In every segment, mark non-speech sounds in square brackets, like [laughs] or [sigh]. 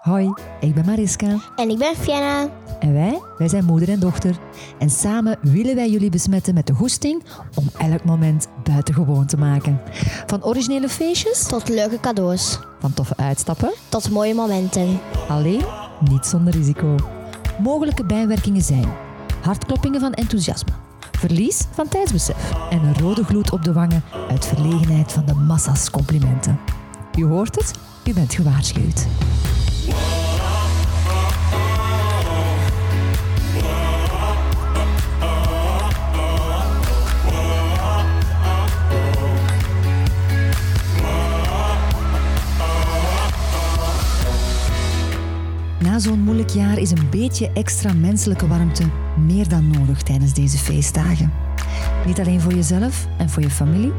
Hoi, ik ben Mariska. En ik ben Fianna. En wij, wij zijn moeder en dochter. En samen willen wij jullie besmetten met de goesting om elk moment buitengewoon te maken. Van originele feestjes, Tot leuke cadeaus. van toffe uitstappen, Tot mooie momenten. alleen niet zonder risico. Mogelijke bijwerkingen zijn hartkloppingen van enthousiasme, verlies van tijdsbesef en een rode gloed op de wangen uit verlegenheid van de massa's complimenten. U hoort het, u bent gewaarschuwd. Zo'n moeilijk jaar is een beetje extra menselijke warmte meer dan nodig tijdens deze feestdagen. Niet alleen voor jezelf en voor je familie,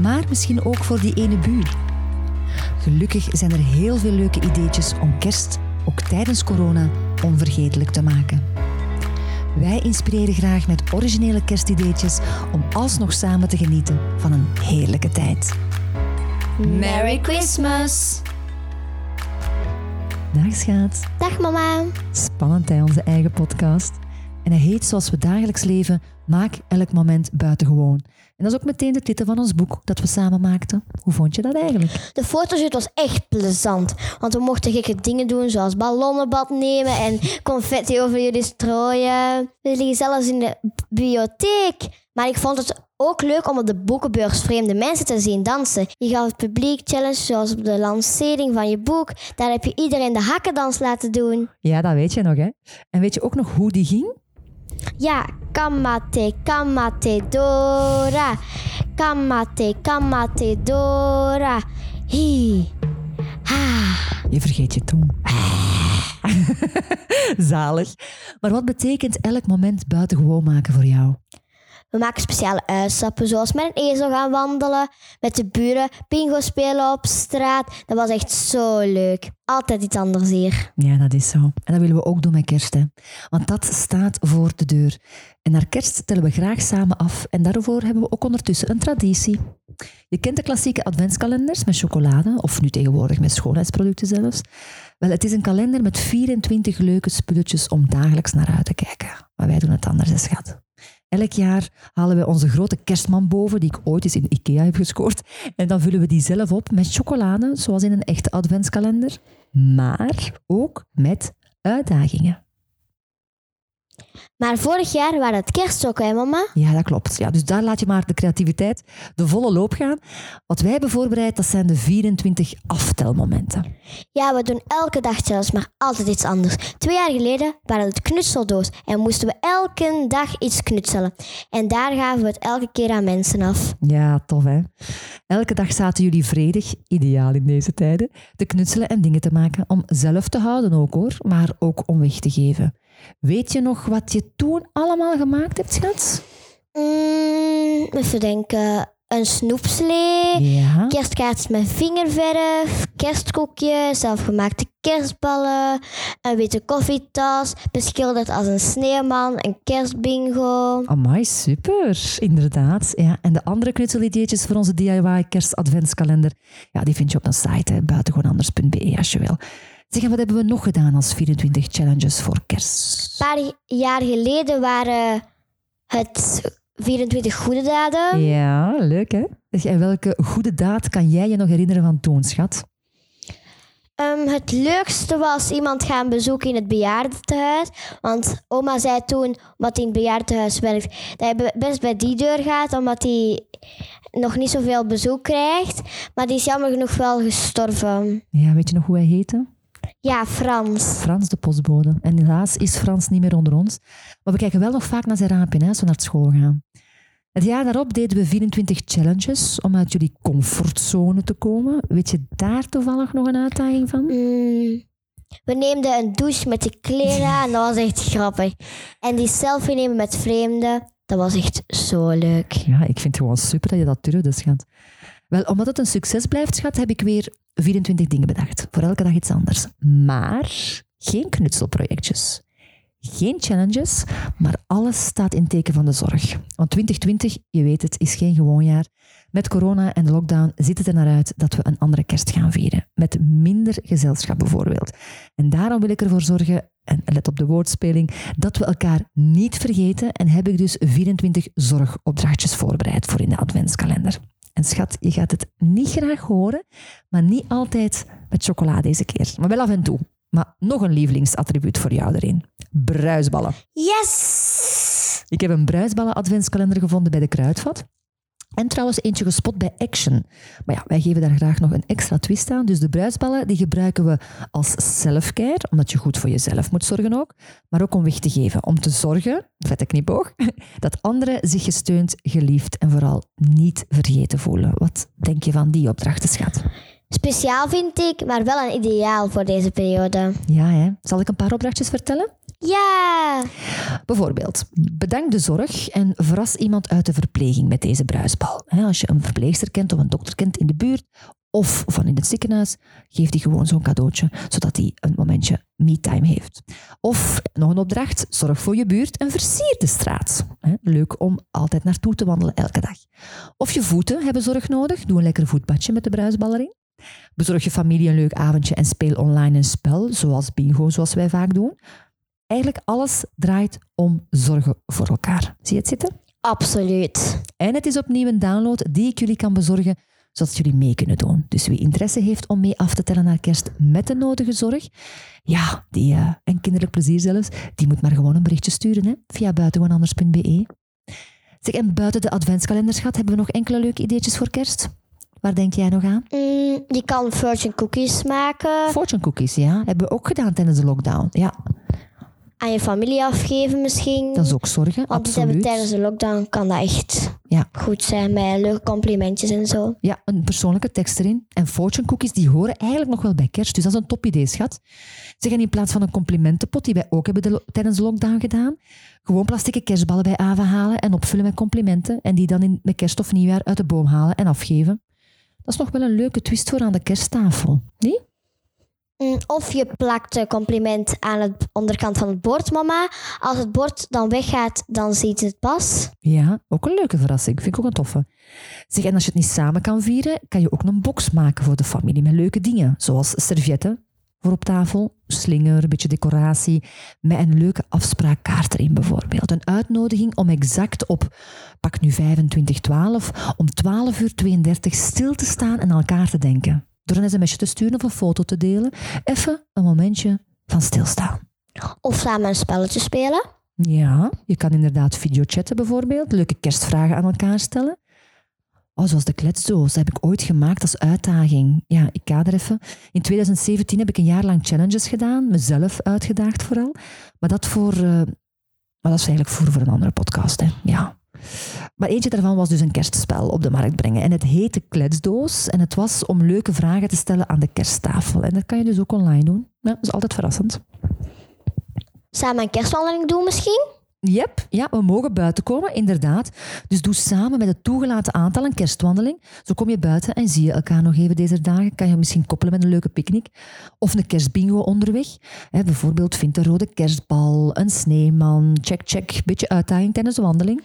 maar misschien ook voor die ene buur. Gelukkig zijn er heel veel leuke ideetjes om kerst, ook tijdens corona, onvergetelijk te maken. Wij inspireren graag met originele kerstideetjes om alsnog samen te genieten van een heerlijke tijd. Merry Christmas. Dag schat. Dag mama. Spannend hè, onze eigen podcast. En hij heet Zoals we dagelijks leven, maak elk moment buitengewoon. En dat is ook meteen de titel van ons boek dat we samen maakten. Hoe vond je dat eigenlijk? De fotoshoot was echt plezant. Want we mochten gekke dingen doen, zoals ballonnenbad nemen en [laughs] confetti over jullie strooien. We liggen zelfs in de bibliotheek. Maar ik vond het ook leuk om op de boekenbeurs vreemde mensen te zien dansen. Je gaf het publiek challenge, zoals op de lancering van je boek. Daar heb je iedereen de hakkendans laten doen. Ja, dat weet je nog hè. En weet je ook nog hoe die ging? Ja, kamate, kamate, dora. Kamate, kamate, dora. Hi. Ha. Je vergeet je tong. [laughs] [laughs] Zalig. Maar wat betekent elk moment buitengewoon maken voor jou? We maken speciale uitstappen, zoals met een ezel gaan wandelen, met de buren, bingo spelen op straat. Dat was echt zo leuk. Altijd iets anders hier. Ja, dat is zo. En dat willen we ook doen met kerst. Hè. Want dat staat voor de deur. En naar kerst tellen we graag samen af. En daarvoor hebben we ook ondertussen een traditie. Je kent de klassieke adventskalenders met chocolade, of nu tegenwoordig met schoonheidsproducten zelfs. Wel, het is een kalender met 24 leuke spulletjes om dagelijks naar uit te kijken. Maar wij doen het anders, hè, schat. Elk jaar halen we onze grote kerstman boven, die ik ooit eens in Ikea heb gescoord. En dan vullen we die zelf op met chocolade, zoals in een echte adventskalender. Maar ook met uitdagingen. Maar vorig jaar waren het kerstsokken, hè mama? Ja, dat klopt. Ja, dus daar laat je maar de creativiteit de volle loop gaan. Wat wij hebben voorbereid, dat zijn de 24 aftelmomenten. Ja, we doen elke dag challenge, maar altijd iets anders. Twee jaar geleden waren het knutseldoos en moesten we elke dag iets knutselen. En daar gaven we het elke keer aan mensen af. Ja, tof hè. Elke dag zaten jullie vredig, ideaal in deze tijden, te knutselen en dingen te maken om zelf te houden ook hoor, maar ook om weg te geven. Weet je nog wat je toen allemaal gemaakt hebt, schat? Mm, even denken. Een snoepslee. Ja. Kerstkaartjes met vingerverf, kerstkoekjes, zelfgemaakte kerstballen, een witte koffietas, beschilderd als een sneeuwman, een kerstbingo. Amai, super. Inderdaad. Ja, en de andere knutselideetjes voor onze DIY kerst-adventskalender, ja, die vind je op een site, buitengewoonanders.be als je wil. Zeg, en wat hebben we nog gedaan als 24 challenges voor kerst? Een paar jaar geleden waren het 24 goede daden. Ja, leuk hè? Zeg, en welke goede daad kan jij je nog herinneren van toen, schat? Ehm, het leukste was iemand gaan bezoeken in het bejaardentehuis. Want oma zei toen, omdat hij in het bejaardentehuis werkt, dat hij be- best bij die deur gaat, omdat hij nog niet zoveel bezoek krijgt. Maar die is jammer genoeg wel gestorven. Ja, weet je nog hoe hij heette? Ja, Frans. Frans de postbode. En helaas is Frans niet meer onder ons. Maar we kijken wel nog vaak naar zijn raampje hè, als we naar school gaan. Het jaar daarop deden we 24 challenges om uit jullie comfortzone te komen. Weet je daar toevallig nog een uitdaging van? Mm, we neemden een douche met de kleren aan, dat was echt grappig. En die selfie nemen met vreemden, dat was echt zo leuk. Ja, ik vind het gewoon super dat je dat durfde, schat. Wel, omdat het een succes blijft, schat, heb ik weer 24 dingen bedacht. Voor elke dag iets anders. Maar geen knutselprojectjes. Geen challenges, maar alles staat in teken van de zorg. Want 2020, je weet het, is geen gewoon jaar. Met corona en de lockdown ziet het er naar uit dat we een andere kerst gaan vieren. Met minder gezelschap bijvoorbeeld. En daarom wil ik ervoor zorgen, en let op de woordspeling, dat we elkaar niet vergeten en heb ik dus 24 zorgopdrachtjes voorbereid voor in de adventskalender. En schat, je gaat het niet graag horen, maar niet altijd met chocolade deze keer. Maar wel af en toe. Maar nog een lievelingsattribuut voor jou erin. Bruisballen. Yes! Ik heb een bruisballen adventskalender gevonden bij de Kruidvat. En trouwens eentje gespot bij Action. Maar ja, wij geven daar graag nog een extra twist aan. Dus de bruisballen die gebruiken we als selfcare, omdat je goed voor jezelf moet zorgen ook. Maar ook om weg te geven. Om te zorgen, vette knipoog, [laughs] dat anderen zich gesteund, geliefd en vooral niet vergeten voelen. Wat denk je van die opdrachten, schat? Speciaal vind ik, maar wel een ideaal voor deze periode. Ja, hè? Zal ik een paar opdrachtjes vertellen? Ja! Bijvoorbeeld, bedank de zorg en verras iemand uit de verpleging met deze bruisbal. Als je een verpleegster kent of een dokter kent in de buurt of van in het ziekenhuis, geef die gewoon zo'n cadeautje, zodat hij een momentje me-time heeft. Of nog een opdracht, zorg voor je buurt en versier de straat. Leuk om altijd naartoe te wandelen elke dag. Of je voeten hebben zorg nodig, doe een lekker voetbadje met de bruisbal erin. Bezorg je familie een leuk avondje en speel online een spel, zoals bingo, zoals wij vaak doen. Eigenlijk alles draait om zorgen voor elkaar. Zie je het zitten? Absoluut. En het is opnieuw een download die ik jullie kan bezorgen, zodat jullie mee kunnen doen. Dus wie interesse heeft om mee af te tellen naar kerst met de nodige zorg, ja, die, eh, en kinderlijk plezier zelfs, die moet maar gewoon een berichtje sturen hè, via buitengewoonanders.be. Zeg, en buiten de adventscalenderschat hebben we nog enkele leuke ideetjes voor kerst? Waar denk jij nog aan? Mm, je kan fortune cookies maken, Fortune cookies, ja. Hebben we ook gedaan tijdens de lockdown. Ja, aan je familie afgeven misschien. dat is ook zorgen, Want absoluut. tijdens de lockdown kan dat echt Ja. goed zijn met leuke complimentjes en zo. Ja, een persoonlijke tekst erin. En fortune cookies, die horen eigenlijk nog wel bij kerst. Dus dat is een top idee, schat. Zeg, en in plaats van een complimentenpot, die wij ook hebben de tijdens de lockdown gedaan, gewoon plastieke kerstballen bij Ava halen en opvullen met complimenten. En die dan in, met kerst of nieuwjaar uit de boom halen en afgeven. Dat is nog wel een leuke twist voor aan de kersttafel. Nee? Mm, Of je plakt een compliment aan het onderkant van het bord, mama. Als het bord dan weggaat, dan ziet het pas. Ja, ook een leuke verrassing. Vind ik ook een toffe. Zeg, en als je het niet samen kan vieren, kan je ook een box maken voor de familie met leuke dingen. Zoals servietten voor op tafel, slinger, een beetje decoratie, met een leuke afspraakkaart erin bijvoorbeeld. Een uitnodiging om exact op, pak nu 2512, om 12 uur 32 stil te staan en elkaar te denken. Door een sms'je te sturen of een foto te delen. Even een momentje van stilstaan. Of samen een spelletje spelen. Ja, je kan inderdaad videochatten bijvoorbeeld, leuke kerstvragen aan elkaar stellen. Oh, zoals de kletsdoos, dat heb ik ooit gemaakt als uitdaging. Ja, ik kader even. In 2017 heb ik een jaar lang challenges gedaan, mezelf uitgedaagd vooral. Maar dat, voor, eh, maar dat is eigenlijk voor, voor een andere podcast. Hè. Ja. Maar eentje daarvan was dus een kerstspel op de markt brengen. En het heette Kletsdoos. En het was om leuke vragen te stellen aan de kersttafel. En dat kan je dus ook online doen. Ja, dat is altijd verrassend. Samen een kerstwandeling doen misschien. Yep, ja, we mogen buiten komen, inderdaad. Dus doe samen met het toegelaten aantal een kerstwandeling. Zo kom je buiten en zie je elkaar nog even deze dagen. Kan je misschien koppelen met een leuke picknick. Of een kerstbingo onderweg. Bijvoorbeeld vind een rode kerstbal, een sneeman. Check, check. Beetje uitdaging tijdens de wandeling.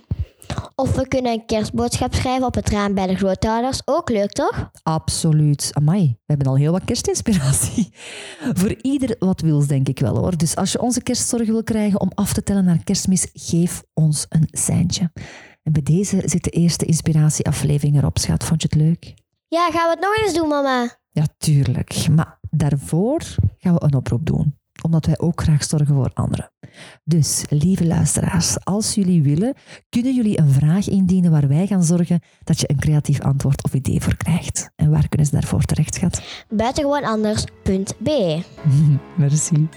Of we kunnen een kerstboodschap schrijven op het raam bij de grootouders. Ook leuk, toch? Absoluut. Amai, we hebben al heel wat kerstinspiratie. [laughs] Voor ieder wat wils, denk ik wel hoor. Dus als je onze kerstzorg wil krijgen om af te tellen naar kerstmis, geef ons een seintje. En bij deze zit de eerste inspiratieaflevering erop, schat. Vond je het leuk? Ja, gaan we het nog eens doen, mama? Ja, tuurlijk. Maar daarvoor gaan we een oproep doen. Omdat wij ook graag zorgen voor anderen. Dus, lieve luisteraars, als jullie willen, kunnen jullie een vraag indienen waar wij gaan zorgen dat je een creatief antwoord of idee voor krijgt. En waar kunnen ze daarvoor terecht, schat? Buitengewoonanders.be [laughs] Merci.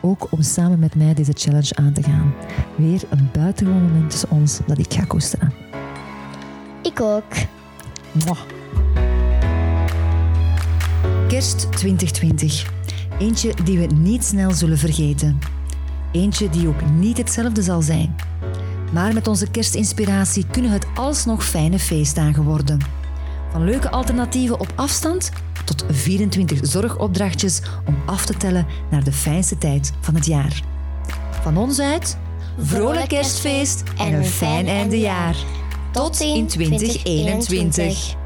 Ook om samen met mij deze challenge aan te gaan. Weer een buitengewoon moment tussen ons dat ik ga koesteren. Ik ook. Mwah. Kerst 2020. Eentje die we niet snel zullen vergeten. Eentje die ook niet hetzelfde zal zijn. Maar met onze kerstinspiratie kunnen het alsnog fijne feestdagen worden. Van leuke alternatieven op afstand tot 24 zorgopdrachtjes om af te tellen naar de fijnste tijd van het jaar. Van ons uit, vrolijk kerstfeest en een fijn eindejaar. Tot in 2021.